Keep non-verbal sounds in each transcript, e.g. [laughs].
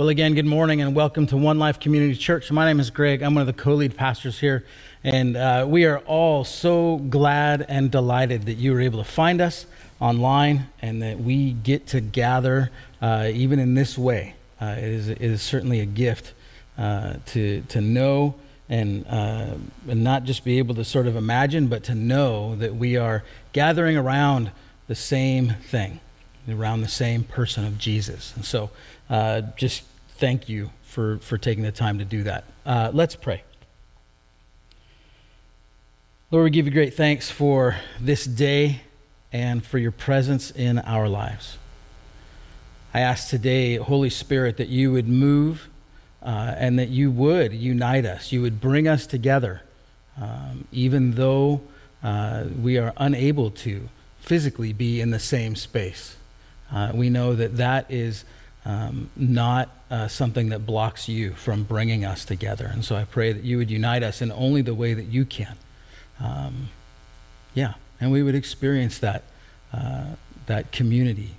Well, again, good morning and welcome to One Life Community Church. My name is Greg. I'm one of the co lead pastors here. And uh, we are all so glad and delighted that you were able to find us online and that we get to gather uh, even in this way. Uh, it, is, it is certainly a gift uh, to, to know and, uh, and not just be able to sort of imagine, but to know that we are gathering around the same thing, around the same person of Jesus. And so uh, just thank you for, for taking the time to do that. Uh, let's pray. Lord, we give you great thanks for this day and for your presence in our lives. I ask today, Holy Spirit, that you would move uh, and that you would unite us. You would bring us together, um, even though uh, we are unable to physically be in the same space. Uh, we know that that is um, not uh, something that blocks you from bringing us together. And so I pray that you would unite us in only the way that you can. Um, yeah, and we would experience that, uh, that community,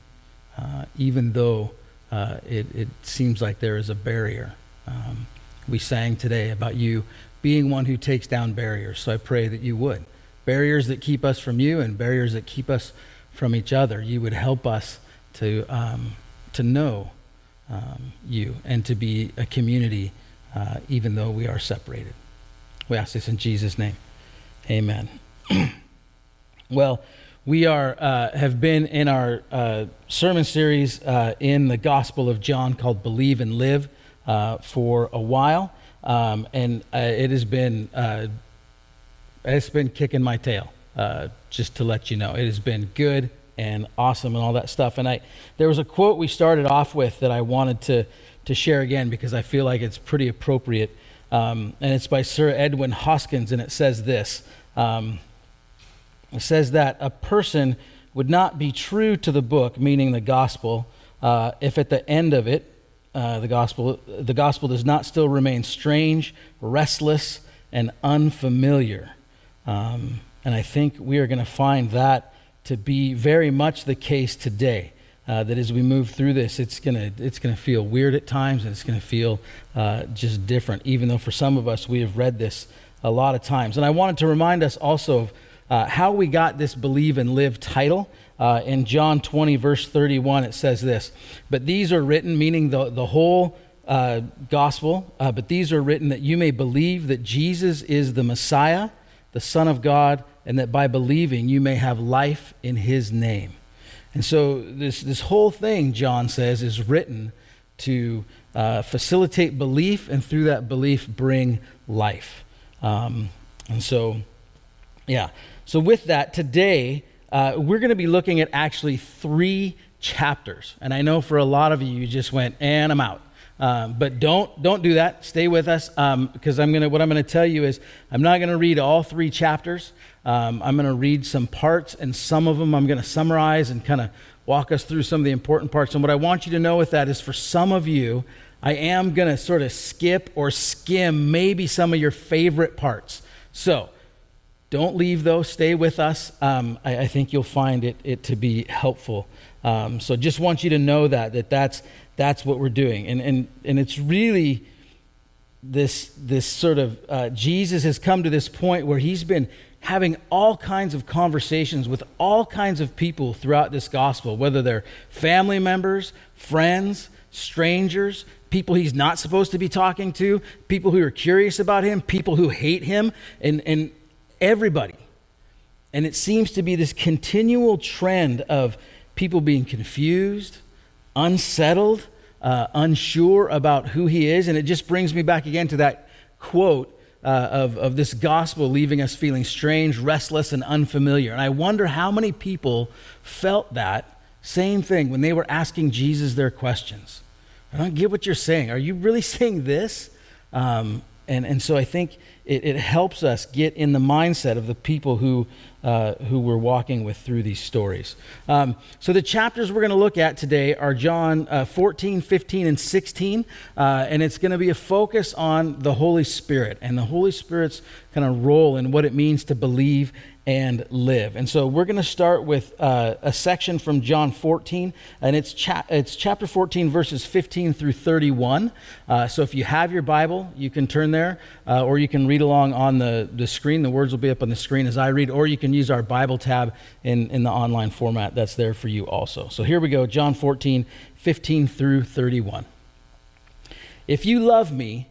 uh, even though uh, it, it seems like there is a barrier. Um, we sang today about you being one who takes down barriers, so I pray that you would. Barriers that keep us from you and barriers that keep us from each other. You would help us to, um, to know um, you and to be a community uh, even though we are separated. We ask this in Jesus' name. Amen. [clears throat] well, we are uh, have been in our uh, sermon series uh, in the Gospel of John called "Believe and Live" uh, for a while, um, and uh, it has been it's been kicking my tail. just to let you know, it has been good and awesome and all that stuff. And I, there was a quote we started off with that I wanted to, to share again because I feel like it's pretty appropriate. Um, and it's by Sir Edwyn Hoskyns, and it says this um, It says that a person would not be true to the book, meaning the gospel, uh, if at the end of it, uh, the gospel, the gospel does not still remain strange, restless, and unfamiliar. Um, and I think we are going to find that to be very much the case today. Uh, that as we move through this, it's gonna it's gonna feel weird at times, and it's gonna feel uh, just different. Even though for some of us we have read this a lot of times, and I wanted to remind us also of uh, how we got this "Believe and Live" title. Uh, in John 20, verse 31, it says this: "But these are written, meaning the the whole." Uh, gospel, uh, but these are written that you may believe that Jesus is the Messiah, the Son of God, and that by believing you may have life in his name. And so, this, this whole thing, John says, is written to uh, facilitate belief and through that belief bring life. Um, and so, yeah. So, with that, today uh, we're going to be looking at actually three chapters. And I know for a lot of you, you just went, and I'm out. Um, but don't don't do that. Stay with us because um, I'm gonna. What I'm gonna tell you is I'm not gonna read all three chapters. Um, I'm gonna read some parts, and some of them I'm gonna summarize and kind of walk us through some of the important parts. And what I want you to know with that is, for some of you, I am gonna sort of skip or skim maybe some of your favorite parts. So. Don't leave though. Stay with us. Um, I, I, think you'll find it, it to be helpful. Um, so just want you to know that that that's that's what we're doing. And, and, and it's really this, this sort of uh, Jesus has come to this point where he's been having all kinds of conversations with all kinds of people throughout this gospel, whether they're family members, friends, strangers, people he's not supposed to be talking to, people who are curious about him, people who hate him, and, and everybody. And it seems to be this continual trend of people being confused, unsettled, uh, unsure about who he is. And it just brings me back again to that quote uh, of, of this gospel leaving us feeling strange, restless, and unfamiliar. And I wonder how many people felt that same thing when they were asking Jesus their questions. I don't get what you're saying. Are you really [laughs] saying this? Um, and, and so I think it, it helps us get in the mindset of the people who, uh, who we're walking with through these stories. Um, so the chapters we're going to look at today are John uh, 14, 15, and 16. Uh, and it's going to be a focus on the Holy Spirit and the Holy Spirit's kind of role in what it means to believe and live. And so we're going to start with uh, a section from John 14, and it's, cha- it's chapter 14, verses 15 through 31. Uh, so if you have your Bible, you can turn there, uh, or you can read along on the, the screen. The words will be up on the screen as I read, or you can use our Bible tab in, in the online format that's there for you also. So here we go John 14, 15 through 31. If you love me,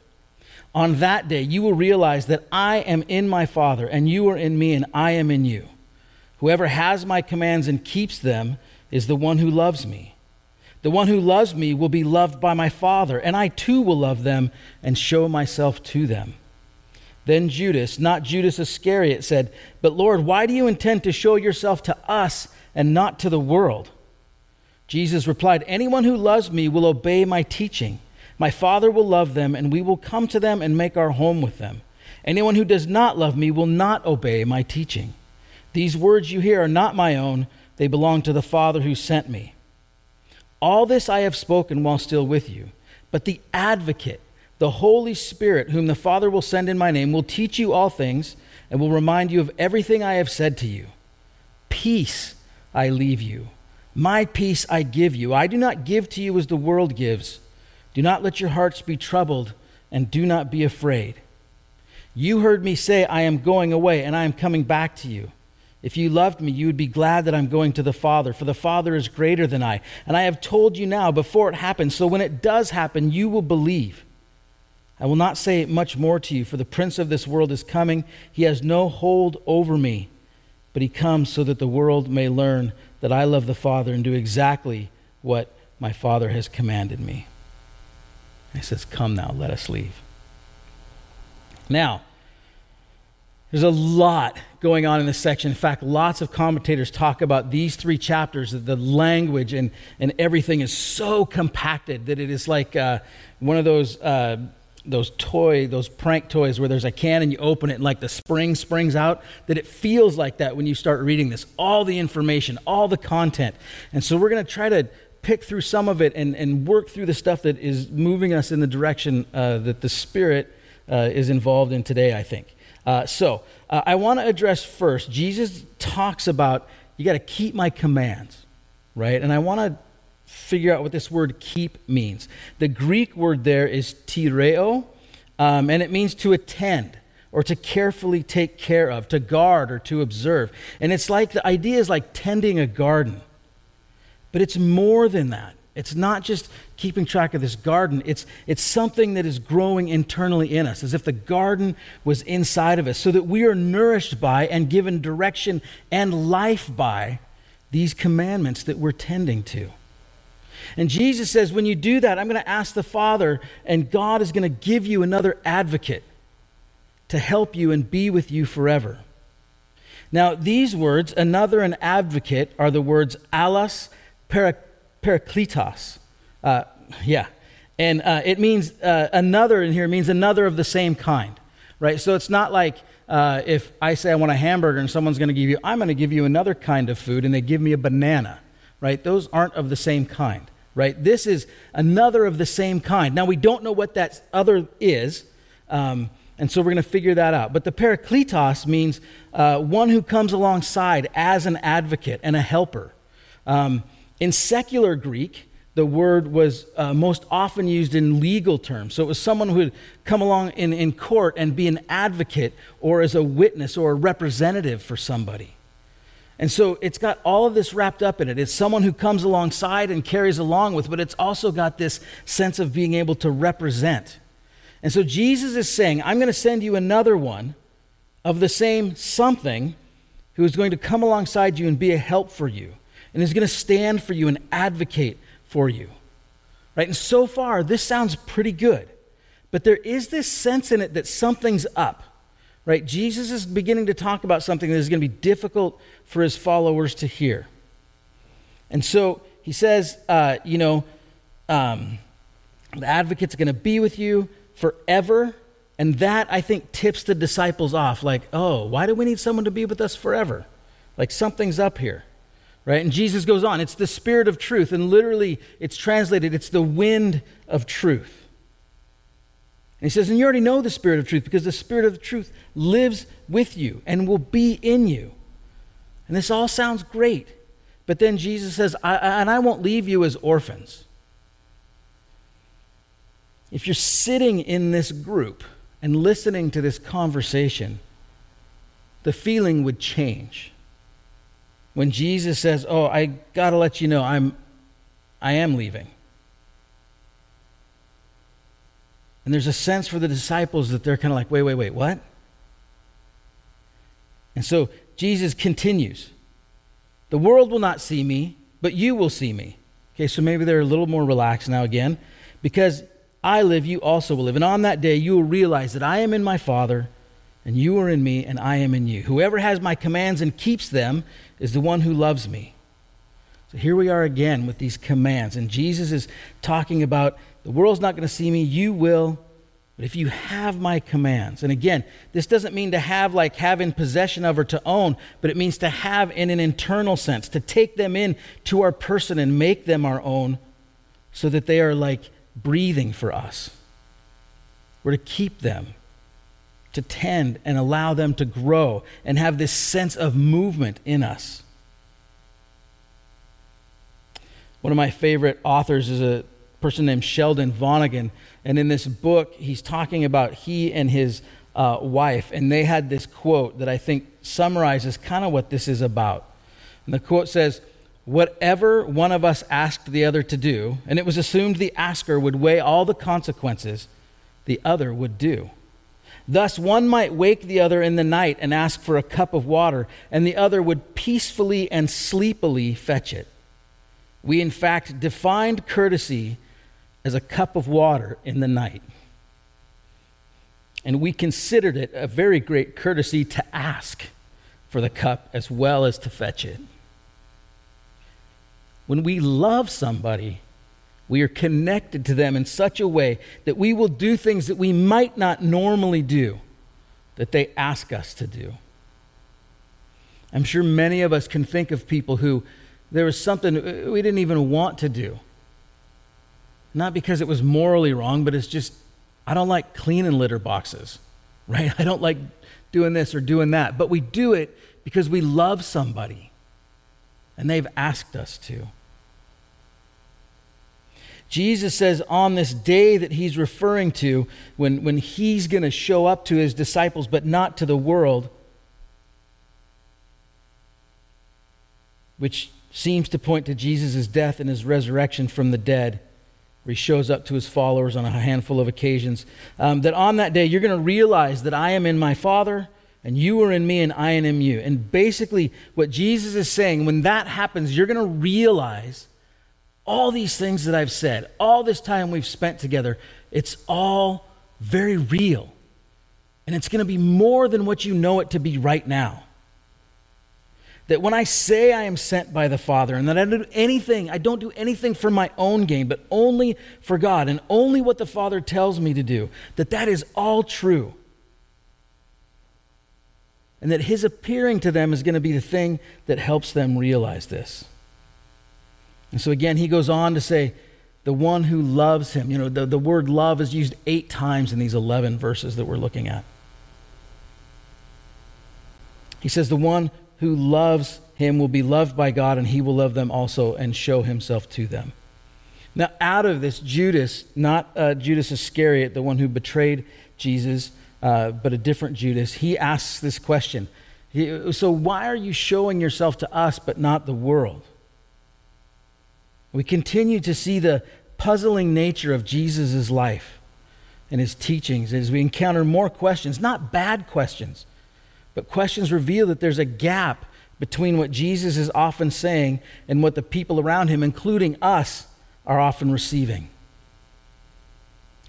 On that day, you will realize that I am in my Father, and you are in me, and I am in you. Whoever has my commands and keeps them is the one who loves me. The one who loves me will be loved by my Father, and I too will love them and show myself to them. Then Judas, not Judas Iscariot, said, But Lord, why do you intend to show yourself to us and not to the world? Jesus replied, Anyone who loves me will obey my teaching. My Father will love them, and we will come to them and make our home with them. Anyone who does not love me will not obey my teaching. These words you hear are not my own, they belong to the Father who sent me. All this I have spoken while still with you. But the advocate, the Holy Spirit, whom the Father will send in my name, will teach you all things and will remind you of everything I have said to you. Peace I leave you. My peace I give you. I do not give to you as the world gives. Do not let your hearts be troubled, and do not be afraid. You heard me say, I am going away, and I am coming back to you. If you loved me, you would be glad that I'm going to the Father, for the Father is greater than I. And I have told you now before it happens, so when it does happen, you will believe. I will not say much more to you, for the prince of this world is coming. He has no hold over me, but he comes so that the world may learn that I love the Father and do exactly what my Father has commanded me. He says, Come now, let us leave. Now, there's a lot going on in this section. In fact, lots of commentators talk about these three chapters, that the language and, and everything is so compacted that it is like uh, one of those, uh, those toy, those prank toys where there's a can and you open it and like the spring springs out, that it feels like that when you start reading this. All the information, all the content. And so we're going to try to pick through some of it and, and work through the stuff that is moving us in the direction uh, that the Spirit uh, is involved in today, I think. Uh, so, uh, I want to address first, Jesus talks about you got to keep my commands, right? And I want to figure out what this word keep means. The Greek word there is tereo, um, and it means to attend or to carefully take care of, to guard or to observe. And it's like the idea is like tending a garden. But it's more than that. It's not just keeping track of this garden, it's, it's something that is growing internally in us, as if the garden was inside of us, so that we are nourished by and given direction and life by these commandments that we're tending to. And Jesus says, when you do that, I'm going to ask the Father, and God is going to give you another advocate to help you and be with you forever. Now, these words, another and advocate, are the words allos parakletos. Uh, yeah. And uh, it means uh, another in here means another of the same kind, right? So it's not like uh, if I say I want a hamburger and someone's going to give you, I'm going to give you another kind of food and they give me a banana, right? Those aren't of the same kind, right? This is another of the same kind. Now, we don't know what that other is. Um, and so we're going to figure that out. But the parakletos means uh, one who comes alongside as an advocate and a helper. Um, in secular Greek, the word was uh, most often used in legal terms. So it was someone who would come along in, in court and be an advocate or as a witness or a representative for somebody. And so it's got all of this wrapped up in it. It's someone who comes alongside and carries along with, but it's also got this sense of being able to represent. And so Jesus is saying, I'm going to send you another one of the same something who is going to come alongside you and be a help for you and is going to stand for you and advocate for you. Right? And so far, this sounds pretty good. But there is this sense in it that something's up. Right? Jesus is beginning to talk about something that is going to be difficult for his followers to hear. And so he says, uh, you know, um, the advocate's going to be with you forever. And that, I think, tips the disciples off like, oh, why do we need someone to be with us forever? Like something's up here, right? And Jesus goes on, it's the spirit of truth. And literally, it's translated, it's the wind of truth. And he says, and you already know the spirit of truth because the spirit of the truth lives with you and will be in you. And this all sounds great. But then Jesus says, I, and I won't leave you as orphans. If you're sitting in this group and listening to this conversation, the feeling would change. When Jesus says, "Oh, I got to let you know I'm I am leaving." And there's a sense for the disciples that they're kind of like, "Wait, wait, wait, what?" And so Jesus continues. The world will not see me, but you will see me. Okay, so maybe they're a little more relaxed now again because I live, you also will live. And on that day, you will realize that I am in my Father, and you are in me, and I am in you. Whoever has my commands and keeps them is the one who loves me. So here we are again with these commands. And Jesus is talking about the world's not going to see me, you will. But if you have my commands, and again, this doesn't mean to have like have in possession of or to own, but it means to have in an internal sense, to take them in to our person and make them our own so that they are like breathing for us. We're to keep them, to tend and allow them to grow and have this sense of movement in us. One of my favorite authors is a person named Sheldon Vanauken. And in this book, he's talking about he and his uh, wife. And they had this quote that I think summarizes kind of what this is about. And the quote says, whatever one of us asked the other to do, and it was assumed the asker would weigh all the consequences, the other would do. Thus, one might wake the other in the night and ask for a cup of water, and the other would peacefully and sleepily fetch it. We, in fact, defined courtesy as a cup of water in the night. And we considered it a very great courtesy to ask for the cup as well as to fetch it. When we love somebody, we are connected to them in such a way that we will do things that we might not normally do, that they ask us to do. I'm sure many of us can think of people who there was something we didn't even want to do. Not because it was morally wrong, but it's just, I don't like cleaning litter boxes, [laughs] right? I don't like doing this or doing that. But we do it because we love somebody and they've asked us to. Jesus says on this day that he's referring to, when, when he's going to show up to his disciples, but not to the world, which seems to point to Jesus' death and his resurrection from the dead, where he shows up to his followers on a handful of occasions, um, that on that day you're going to realize that I am in my Father and you are in me and I am in you. And basically, what Jesus is saying, when that happens, you're going to realize all these things that I've said, all this time we've spent together, it's all very real. And it's going to be more than what you know it to be right now. That when I say I am sent by the Father and that I do anything, I don't do anything for my own gain, but only for God and only what the Father tells me to do, that that is all true and that his appearing to them is going to be the thing that helps them realize this. And so again, he goes on to say, the one who loves him. You know, the, the word love is used eight times in these 11 verses that we're looking at. He says, the one who loves him will be loved by God, and he will love them also and show himself to them. Now, out of this, Judas, not uh, Judas Iscariot, the one who betrayed Jesus, uh, but a different Judas, he asks this question. He, so, why are you showing yourself to us but not the world? We continue to see the puzzling nature of Jesus' life and his teachings as we encounter more questions, not bad questions, but questions reveal that there's a gap between what Jesus is often saying and what the people around him, including us, are often receiving.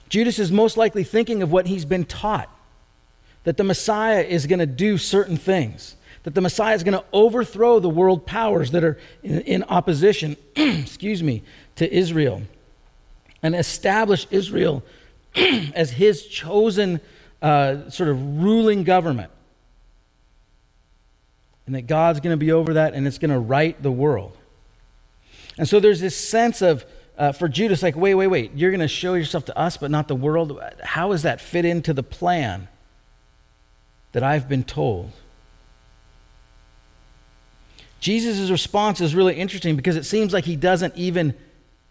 Judas is most likely thinking of what he's been taught that the Messiah is going to do certain things, that the Messiah is going to overthrow the world powers that are in, in opposition, [clears throat] excuse me, to Israel and establish Israel [clears throat] as his chosen uh, sort of ruling government. And that God's going to be over that and it's going to right the world. And so there's this sense of, uh, for Judas, like, wait, wait, wait, you're going to show yourself to us, but not the world. How does that fit into the plan that I've been told? Jesus' response is really interesting because it seems like he doesn't even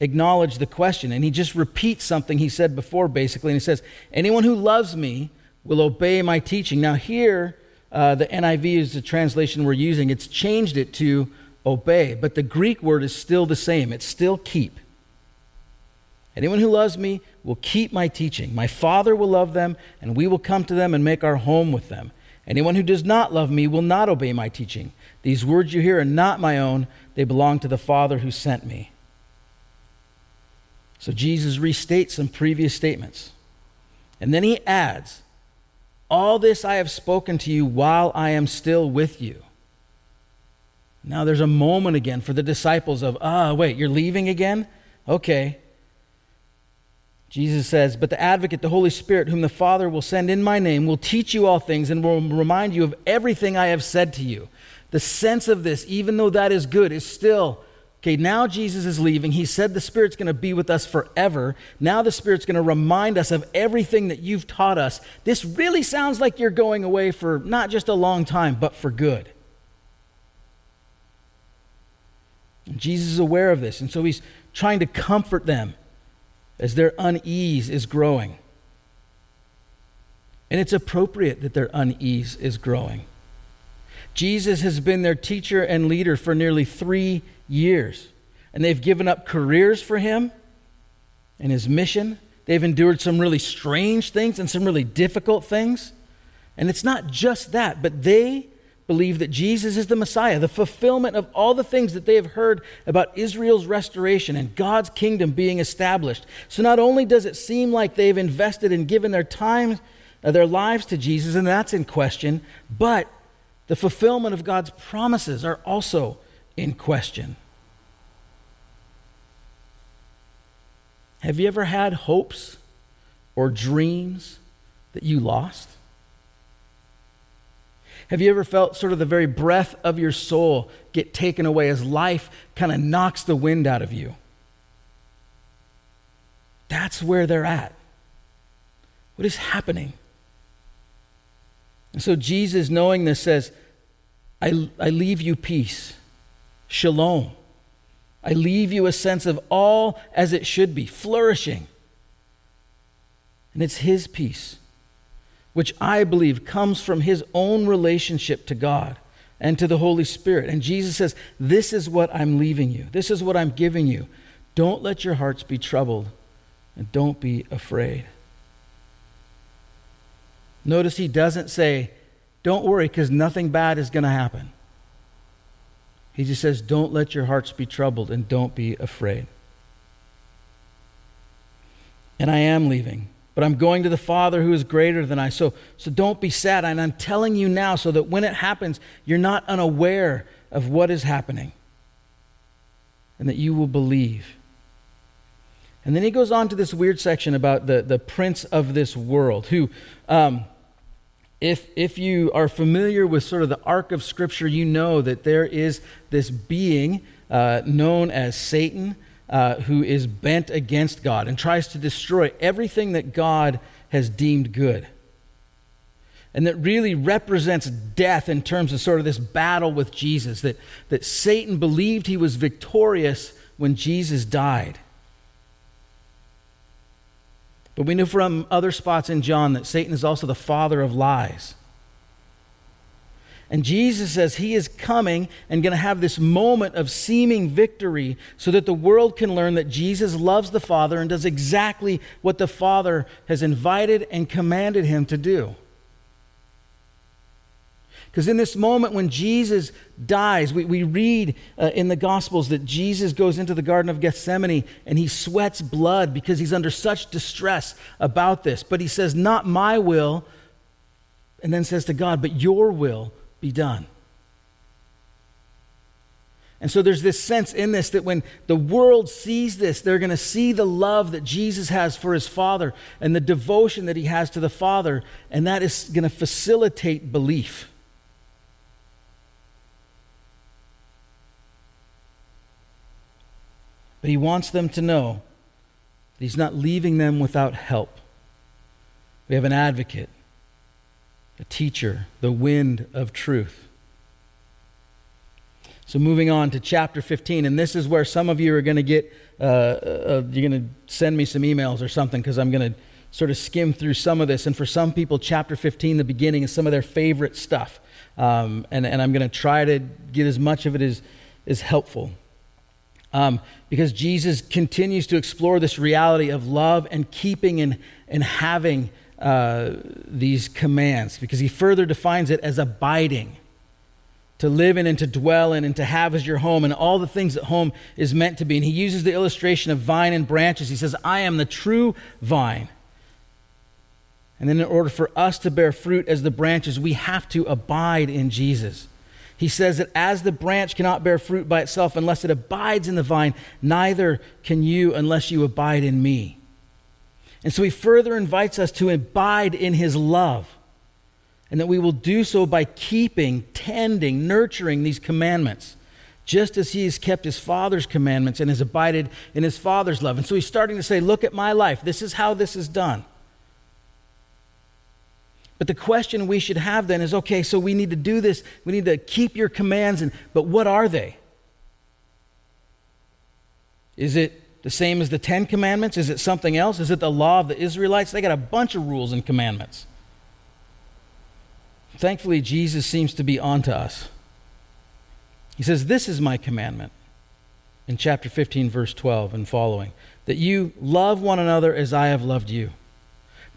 acknowledge the question. And he just repeats something he said before, basically. And he says, Anyone who loves me will obey my teaching. Now, here, uh, the NIV is the translation we're using. It's changed it to obey, but the Greek word is still the same. It's still keep. Anyone who loves me will keep my teaching. My Father will love them, and we will come to them and make our home with them. Anyone who does not love me will not obey my teaching. These words you hear are not my own, they belong to the Father who sent me. So Jesus restates some previous statements. And then he adds, All this I have spoken to you while I am still with you. Now there's a moment again for the disciples of, ah, wait, you're leaving again? Okay. Jesus says, But the advocate, the Holy Spirit, whom the Father will send in my name, will teach you all things and will remind you of everything I have said to you. The sense of this, even though that is good, is still okay. Now Jesus is leaving. He said the Spirit's going to be with us forever. Now the Spirit's going to remind us of everything that you've taught us. This really sounds like you're going away for not just a long time, but for good. And Jesus is aware of this, and so he's trying to comfort them as their unease is growing. And it's appropriate that their unease is growing. Jesus has been their teacher and leader for nearly three years, and they've given up careers for him and his mission. They've endured some really strange things and some really difficult things. And it's not just that, but they believe that Jesus is the Messiah, the fulfillment of all the things that they have heard about Israel's restoration and God's kingdom being established. So not only does it seem like they've invested and given their time, uh, their lives to Jesus, and that's in question, but the fulfillment of God's promises are also in question. Have you ever had hopes or dreams that you lost? Have you ever felt sort of the very breath of your soul get taken away as life kind of knocks the wind out of you? That's where they're at. What is happening? And so Jesus, knowing this, says, I, I leave you peace, shalom. I leave you a sense of all as it should be, flourishing. And it's His peace which I believe comes from his own relationship to God and to the Holy Spirit. And Jesus says, This is what I'm leaving you, this is what I'm giving you. Don't let your hearts be troubled, and don't be afraid. Notice he doesn't say, Don't worry, because nothing bad is going to happen. He just says, Don't let your hearts be troubled, and don't be afraid. And I am leaving but I'm going to the Father who is greater than I. So, so don't be sad. And I'm telling you now so that when it happens, you're not unaware of what is happening and that you will believe. And then he goes on to this weird section about the, the prince of this world, who, um, if, if you are familiar with sort of the arc of Scripture, you know that there is this being uh, known as Satan uh, who is bent against God and tries to destroy everything that God has deemed good. And that really represents death in terms of sort of this battle with Jesus, that, that Satan believed he was victorious when Jesus died. But we know from other spots in John that Satan is also the father of lies. And Jesus says he is coming and going to have this moment of seeming victory so that the world can learn that Jesus loves the Father and does exactly what the Father has invited and commanded him to do. Because in this moment when Jesus dies, we, we read uh, in the Gospels that Jesus goes into the Garden of Gethsemane and he sweats blood because he's under such distress about this. But he says, Not my will and then says to God, But your will be done. And so there's this sense in this that when the world sees this, they're going to see the love that Jesus has for his Father and the devotion that he has to the Father, and that is going to facilitate belief. But he wants them to know that he's not leaving them without help. We have an advocate, a teacher, the wind of truth. So, moving on to chapter 15, and this is where some of you are going to get, uh, uh, you're going to send me some emails or something because I'm going to sort of skim through some of this. And for some people, chapter 15, the beginning, is some of their favorite stuff. Um, and, and I'm going to try to get as much of it as, as helpful. Um, because Jesus continues to explore this reality of love and keeping and, and having uh, these commands, because he further defines it as abiding to live in and to dwell in and to have as your home and all the things that home is meant to be. And he uses the illustration of vine and branches. He says, I am the true vine. And then, in order for us to bear fruit as the branches, we have to abide in Jesus. He says that as the branch cannot bear fruit by itself unless it abides in the vine, neither can you unless you abide in me. And so he further invites us to abide in his love, and that we will do so by keeping, tending, nurturing these commandments, just as he has kept his father's commandments and has abided in his father's love. And so he's starting to say, Look at my life. This is how this is done. But the question we should have then is okay, so we need to do this. We need to keep your commands, and, but what are they? Is it the same as the Ten Commandments? Is it something else? Is it the law of the Israelites? They got a bunch of rules and commandments. Thankfully, Jesus seems to be onto us. He says, This is my commandment in chapter 15, verse 12 and following that you love one another as I have loved you.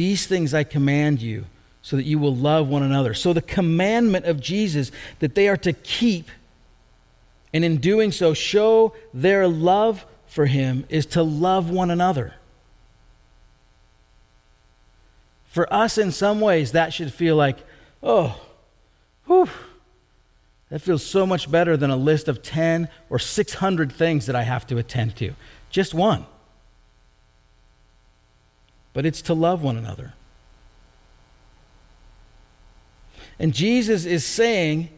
These things I command you so that you will love one another. So, the commandment of Jesus that they are to keep, and in doing so, show their love for him, is to love one another. For us, in some ways, that should feel like, oh, whew, that feels so much better than a list of 10 or 600 things that I have to attend to. Just one but it's to love one another. And Jesus is saying,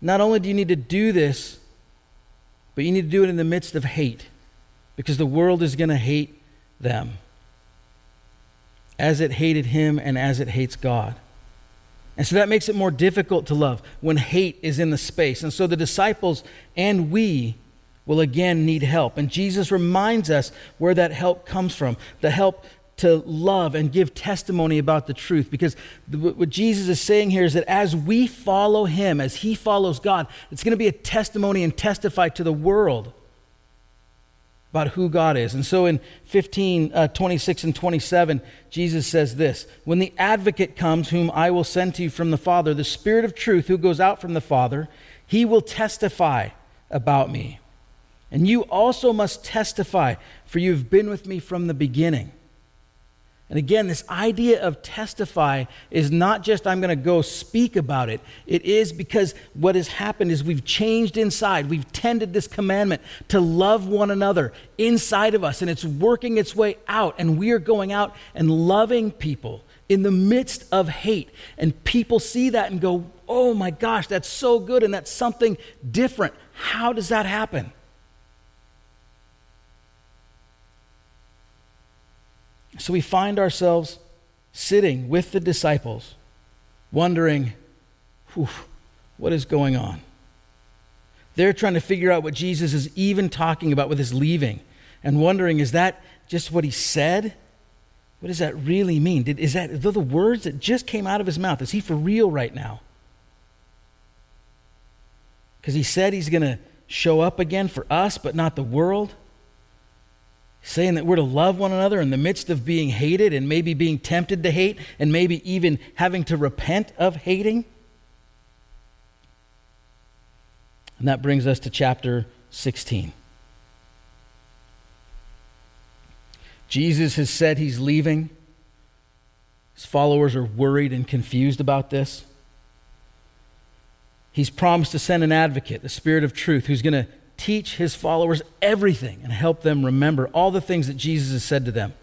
not only do you need to do this, but you need to do it in the midst of hate, because the world is going to hate them as it hated him and as it hates God. And so that makes it more difficult to love when hate is in the space. And so the disciples and we will again need help. And Jesus reminds us where that help comes from the help to love and give testimony about the truth. Because what Jesus is saying here is that as we follow him, as he follows God, it's going to be a testimony and testify to the world about who God is. And so in 15, uh, 26 and 27, Jesus says this When the advocate comes, whom I will send to you from the Father, the Spirit of truth who goes out from the Father, he will testify about me. And you also must testify, for you have been with me from the beginning. And again, this idea of testify is not just I'm going to go speak about it. It is because what has happened is we've changed inside. We've tended this commandment to love one another inside of us, and it's working its way out. And we are going out and loving people in the midst of hate. And people see that and go, oh my gosh, that's so good, and that's something different. How does that happen? So we find ourselves sitting with the disciples, wondering, what is going on? They're trying to figure out what Jesus is even talking about with his leaving and wondering, is that just what he said? What does that really mean? Did, is that the words that just came out of his mouth? Is he for real right now? Because he said he's going to show up again for us, but not the world. Saying that we're to love one another in the midst of being hated and maybe being tempted to hate and maybe even having to repent of hating. And that brings us to chapter 16. Jesus has said he's leaving. His followers are worried and confused about this. He's promised to send an advocate, the Spirit of truth, who's going to teach his followers everything and help them remember all the things that Jesus has said to them.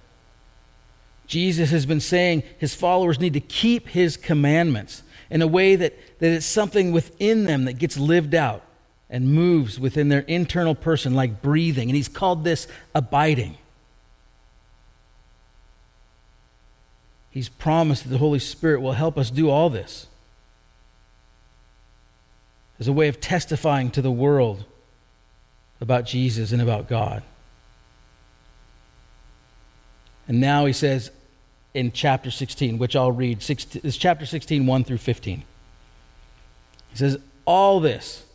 Jesus has been saying his followers need to keep his commandments in a way that, that it's something within them that gets lived out and moves within their internal person like breathing. And he's called this abiding. He's promised that the Holy Spirit will help us do all this as a way of testifying to the world about Jesus and about God. And now he says in chapter 16, which I'll read, it's chapter 16, 1 through 15. He says, All this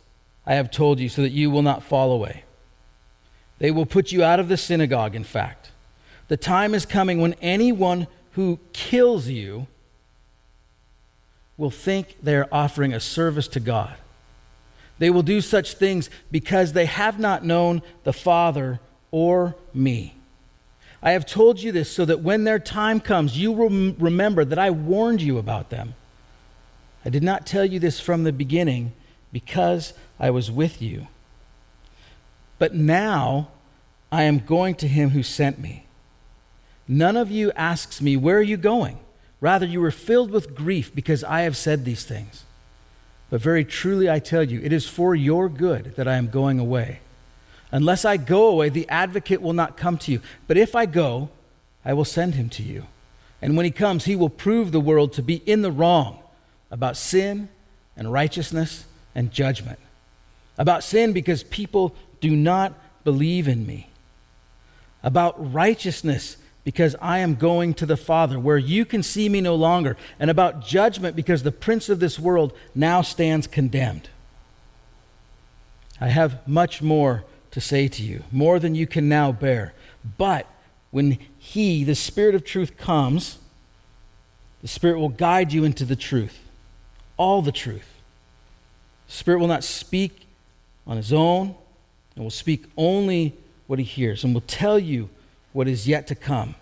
I have told you so that you will not fall away. They will put you out of the synagogue, in fact. The time is coming when anyone who kills you will think they're offering a service to God. They will do such things because they have not known the Father or me. I have told you this so that when their time comes, you will remember that I warned you about them. I did not tell you this from the beginning because I was with you. But now I am going to him who sent me. None of you asks me, Where are you going? Rather, you are filled with grief because I have said these things. But very truly I tell you, it is for your good that I am going away. Unless I go away, the advocate will not come to you. But if I go, I will send him to you. And when he comes, he will prove the world to be in the wrong about sin and righteousness and judgment. About sin, because people do not believe in me. About righteousness, because I am going to the Father, where you can see me no longer, and about judgment, because the prince of this world now stands condemned. I have much more to say to you, more than you can now bear. But when He, the Spirit of truth, comes, the Spirit will guide you into the truth, all the truth. The Spirit will not speak on His own, and will speak only what He hears, and will tell you what is yet to come.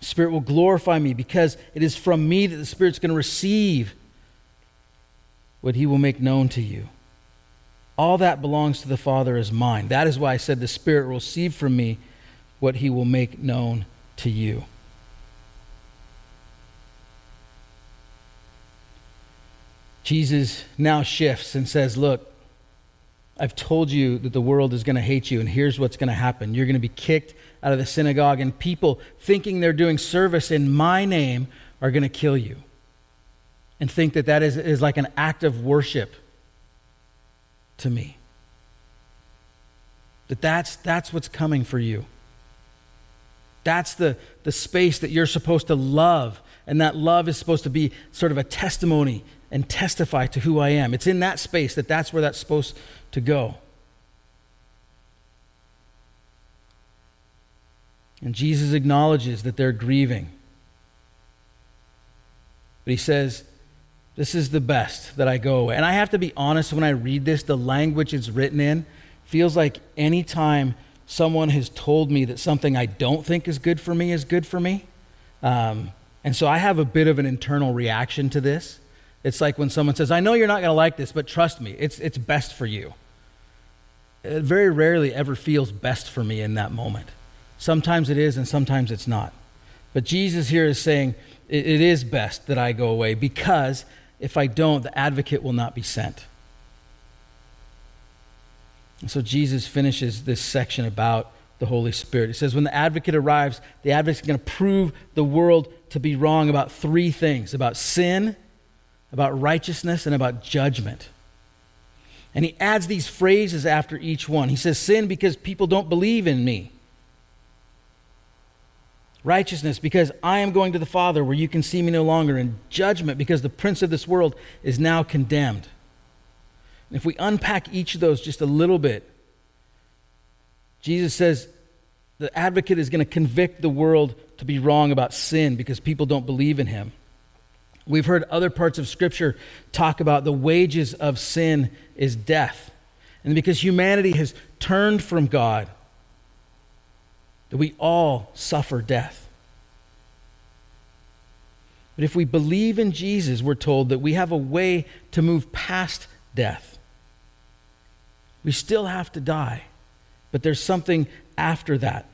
Spirit will glorify me because it is from me that the Spirit's going to receive what he will make known to you. All that belongs to the Father is mine. That is why I said the Spirit will receive from me what he will make known to you. Jesus now shifts and says, Look, I've told you that the world is going to hate you, and here's what's going to happen. You're going to be kicked out of the synagogue, and people thinking they're doing service in my name are going to kill you and think that that is, is like an act of worship to me. That that's, that's what's coming for you. That's the, the space that you're supposed to love, and that love is supposed to be sort of a testimony and testify to who I am. It's in that space that that's where that's supposed to go. And Jesus acknowledges that they're grieving. But he says, This is the best that I go away. And I have to be honest, when I read this, the language it's written in feels like anytime someone has told me that something I don't think is good for me is good for me. Um, and so I have a bit of an internal reaction to this. It's like when someone says, I know you're not going to like this, but trust me, it's, it's best for you. It very rarely ever feels best for me in that moment. Sometimes it is, and sometimes it's not. But Jesus here is saying, it, it is best that I go away because if I don't, the advocate will not be sent. So Jesus finishes this section about the Holy Spirit. He says, when the advocate arrives, the advocate is going to prove the world to be wrong about three things about sin, about righteousness, and about judgment. And he adds these phrases after each one. He says, Sin because people don't believe in me. Righteousness because I am going to the Father where you can see me no longer. And judgment because the prince of this world is now condemned. And if we unpack each of those just a little bit, Jesus says the advocate is going to convict the world to be wrong about sin because people don't believe in him. We've heard other parts of Scripture talk about the wages of sin is death. And because humanity has turned from God, that we all suffer death. But if we believe in Jesus, we're told that we have a way to move past death. We still have to die, but there's something after that.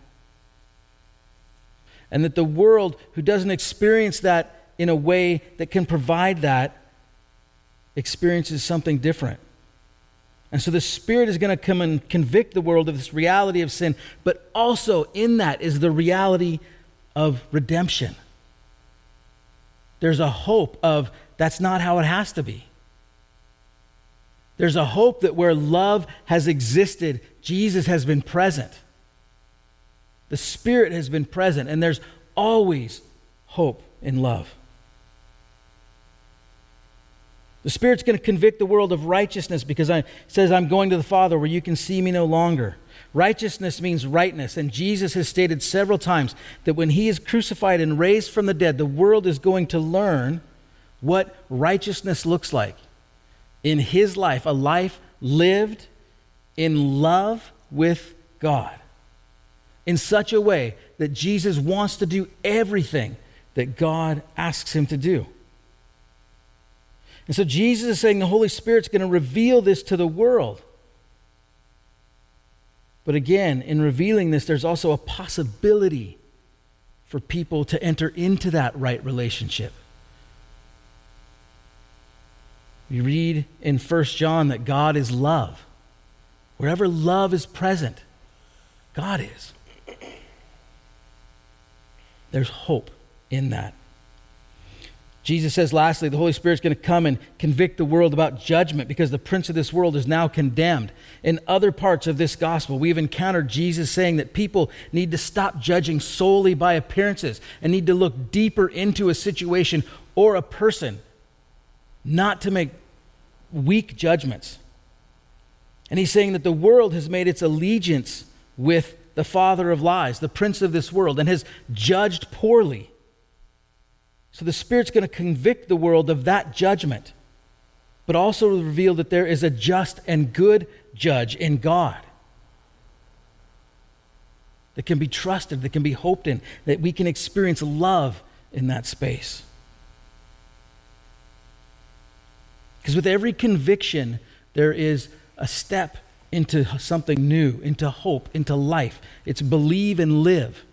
And that the world who doesn't experience that in a way that can provide that experiences something different. And so the Spirit is going to come and convict the world of this reality of sin, but also in that is the reality of redemption. There's a hope of that's not how it has to be. There's a hope that where love has existed, Jesus has been present. The Spirit has been present, and there's always hope in love. The Spirit's going to convict the world of righteousness because it says, I'm going to the Father where you can see me no longer. Righteousness means rightness, and Jesus has stated several times that when he is crucified and raised from the dead, the world is going to learn what righteousness looks like in his life, a life lived in love with God in such a way that Jesus wants to do everything that God asks him to do. And so Jesus is saying the Holy Spirit's going to reveal this to the world. But again, in revealing this, there's also a possibility for people to enter into that right relationship. We read in 1 John that God is love. Wherever love is present, God is. There's hope in that. Jesus says, lastly, the Holy Spirit's going to come and convict the world about judgment because the prince of this world is now condemned. In other parts of this gospel, we've encountered Jesus saying that people need to stop judging solely by appearances and need to look deeper into a situation or a person, not to make weak judgments. And he's saying that the world has made its allegiance with the father of lies, the prince of this world, and has judged poorly. So the Spirit's going to convict the world of that judgment, but also reveal that there is a just and good judge in God that can be trusted, that can be hoped in, that we can experience love in that space. Because with every conviction, there is a step into something new, into hope, into life. It's believe and live.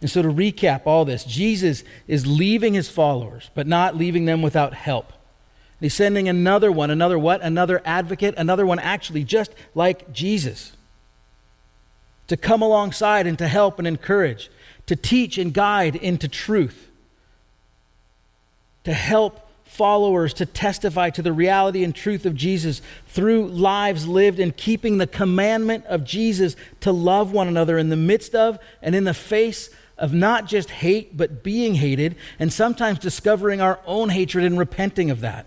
And so, to recap all this, Jesus is leaving his followers, but not leaving them without help. He's sending another one, another what? Another advocate, another one actually just like Jesus to come alongside and to help and encourage, to teach and guide into truth, to help followers to testify to the reality and truth of Jesus through lives lived in keeping the commandment of Jesus to love one another in the midst of and in the face of not just hate, but being hated, and sometimes discovering our own hatred and repenting of that.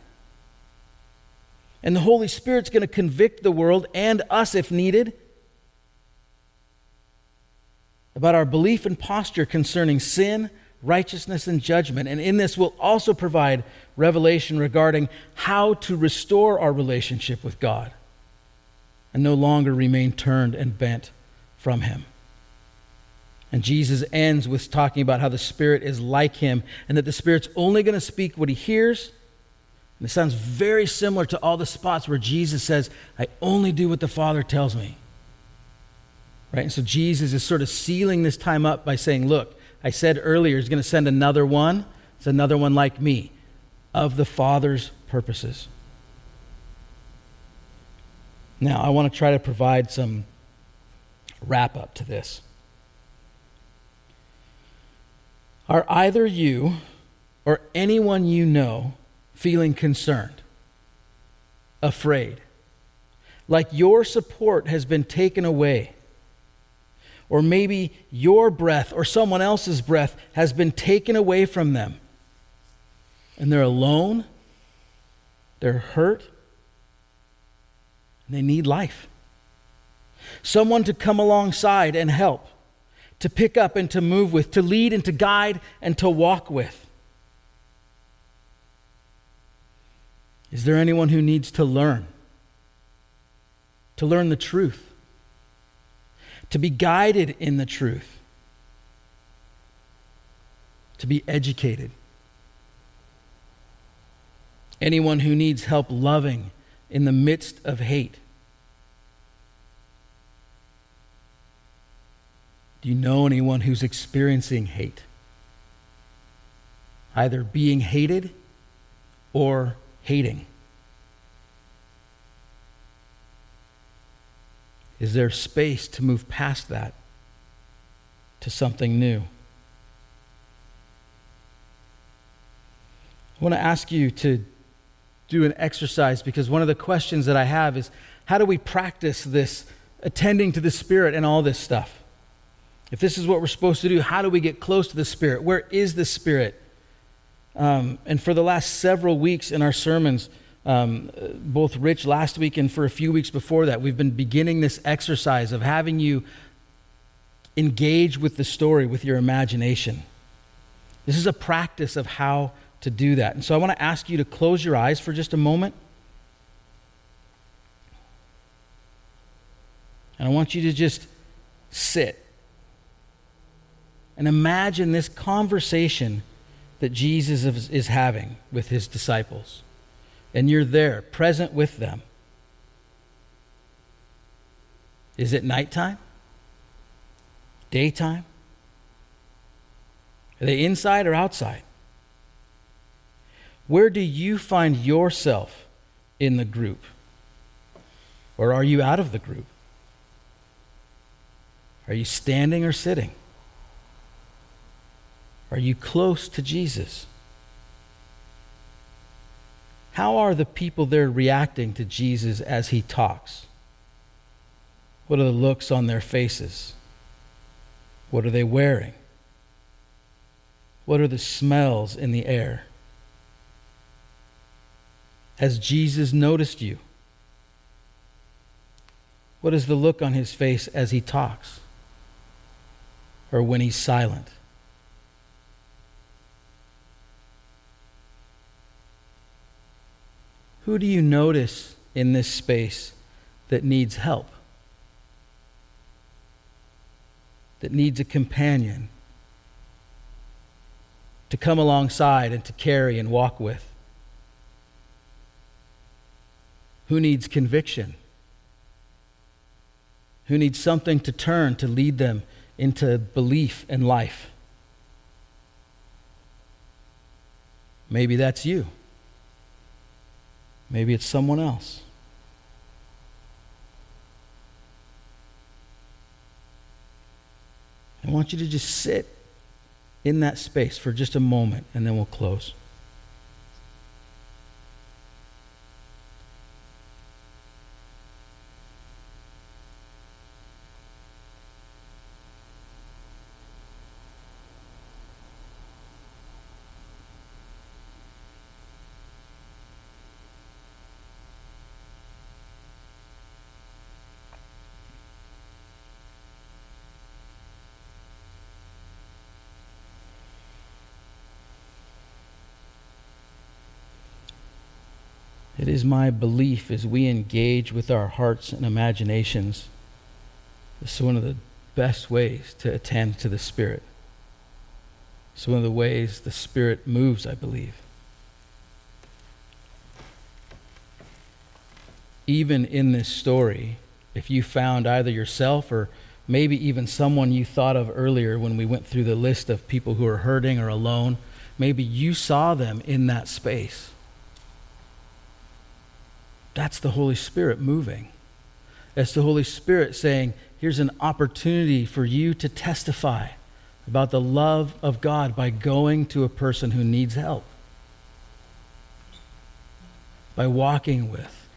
And the Holy Spirit's going to convict the world and us if needed about our belief and posture concerning sin, righteousness, and judgment. And in this, we'll also provide revelation regarding how to restore our relationship with God and no longer remain turned and bent from Him. And Jesus ends with talking about how the Spirit is like him and that the Spirit's only going to speak what he hears. And it sounds very similar to all the spots where Jesus says, I only do what the Father tells me. Right? And so Jesus is sort of sealing this time up by saying, Look, I said earlier, he's going to send another one. It's another one like me of the Father's purposes. Now, I want to try to provide some wrap up to this. Are either you or anyone you know feeling concerned, afraid, like your support has been taken away? Or maybe your breath or someone else's breath has been taken away from them and they're alone? they're hurt, and they need life. Someone to come alongside and help, to pick up and to move with, to lead and to guide and to walk with. Is there anyone who needs to learn? To learn the truth, to be guided in the truth, to be educated. Anyone who needs help loving in the midst of hate. Do you know anyone who's experiencing hate? Either being hated or hating. Is there space to move past that to something new? I want to ask you to do an exercise because one of the questions that I have is how do we practice this attending to the Spirit and all this stuff? If this is what we're supposed to do, how do we get close to the Spirit? Where is the Spirit? Um, and for the last several weeks in our sermons, um, both Rich last week and for a few weeks before that, we've been beginning this exercise of having you engage with the story with your imagination. This is a practice of how to do that. And so I want to ask you to close your eyes for just a moment. And I want you to just sit and imagine this conversation that Jesus is, having with his disciples. And you're there, present with them. Is it nighttime? Daytime? Are they inside or outside? Where do you find yourself in the group? Or are you out of the group? Are you standing or sitting? Are you close to Jesus? How are the people there reacting to Jesus as he talks? What are the looks on their faces? What are they wearing? What are the smells in the air? Has Jesus noticed you? What is the look on his face as he talks or when he's silent? Who do you notice in this space that needs help? That needs a companion to come alongside and to carry and walk with? Who needs conviction? Who needs something to turn to lead them into belief and life? Maybe that's you. Maybe it's someone else. I want you to just sit in that space for just a moment and then we'll close. It is my belief as we engage with our hearts and imaginations, this is one of the best ways to attend to the Spirit. It's one of the ways the Spirit moves, I believe. Even in this story, if you found either yourself or maybe even someone you thought of earlier when we went through the list of people who are hurting or alone, maybe you saw them in that space. That's the Holy Spirit moving. That's the Holy Spirit saying, here's an opportunity for you to testify about the love of God by going to a person who needs help, by walking with.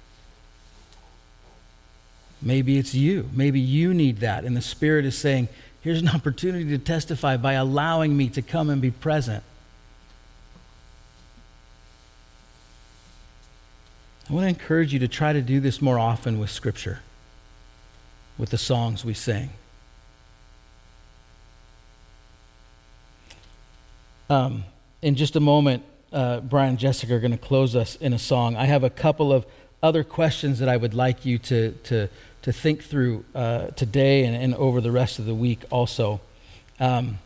Maybe it's you. Maybe you need that. And the Spirit is saying, here's an opportunity to testify by allowing me to come and be present. I want to encourage you to try to do this more often with Scripture, with the songs we sing. Um, in just a moment, uh, Brian and Jessica are going to close us in a song. I have a couple of other questions that I would like you to, to, to think through uh, today and, and, over the rest of the week also. Um,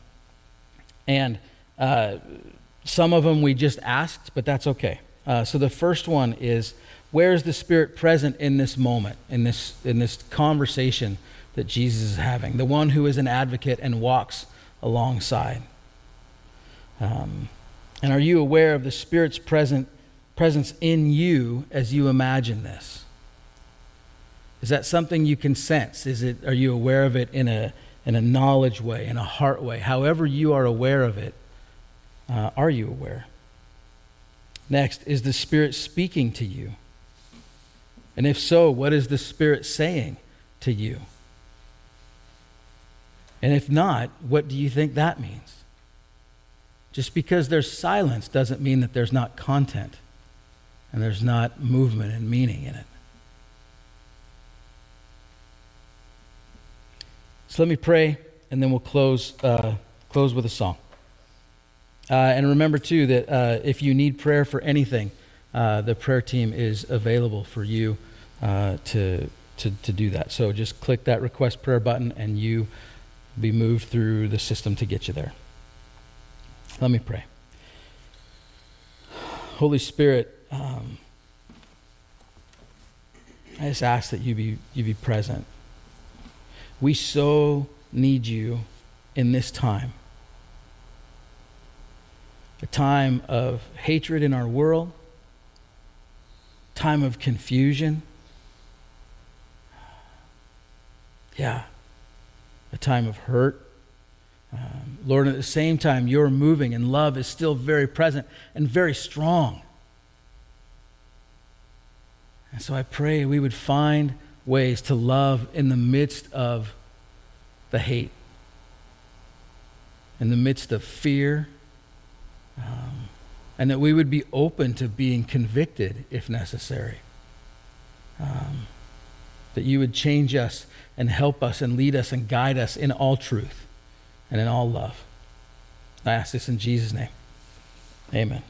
and uh, some of them we just asked, but that's okay. Uh, so the first one is where is the Spirit present in this moment, in this, in this conversation that Jesus is having? The one who is an advocate and walks alongside. Um, and are you aware of the Spirit's present, presence in you as you imagine this? Is that something you can sense? Is it, are you aware of it in a, in a knowledge way, in a heart way? However, you are aware of it, uh, are you aware? Next, is the Spirit speaking to you? And if so, what is the Spirit saying to you? And if not, what do you think that means? Just because there's silence doesn't mean that there's not content and there's not movement and meaning in it. So let me pray, and then we'll close, uh, close with a song. Uh, and remember, too, that uh, if you need prayer for anything, uh, the prayer team is available for you uh, to, to, to do that. So just click that request prayer button, and you be moved through the system to get you there. Let me pray. Holy Spirit, um, I just ask that you be, you be present. We so need you in this time a time of hatred in our world, time of confusion. Yeah, a time of hurt. Um, Lord, at the same time, you're moving and love is still very present and very strong. And so I pray we would find ways to love in the midst of the hate, in the midst of fear, um, and that we would be open to being convicted if necessary. Um, that you would change us and help us and lead us and guide us in all truth and in all love. I ask this in Jesus' name. Amen.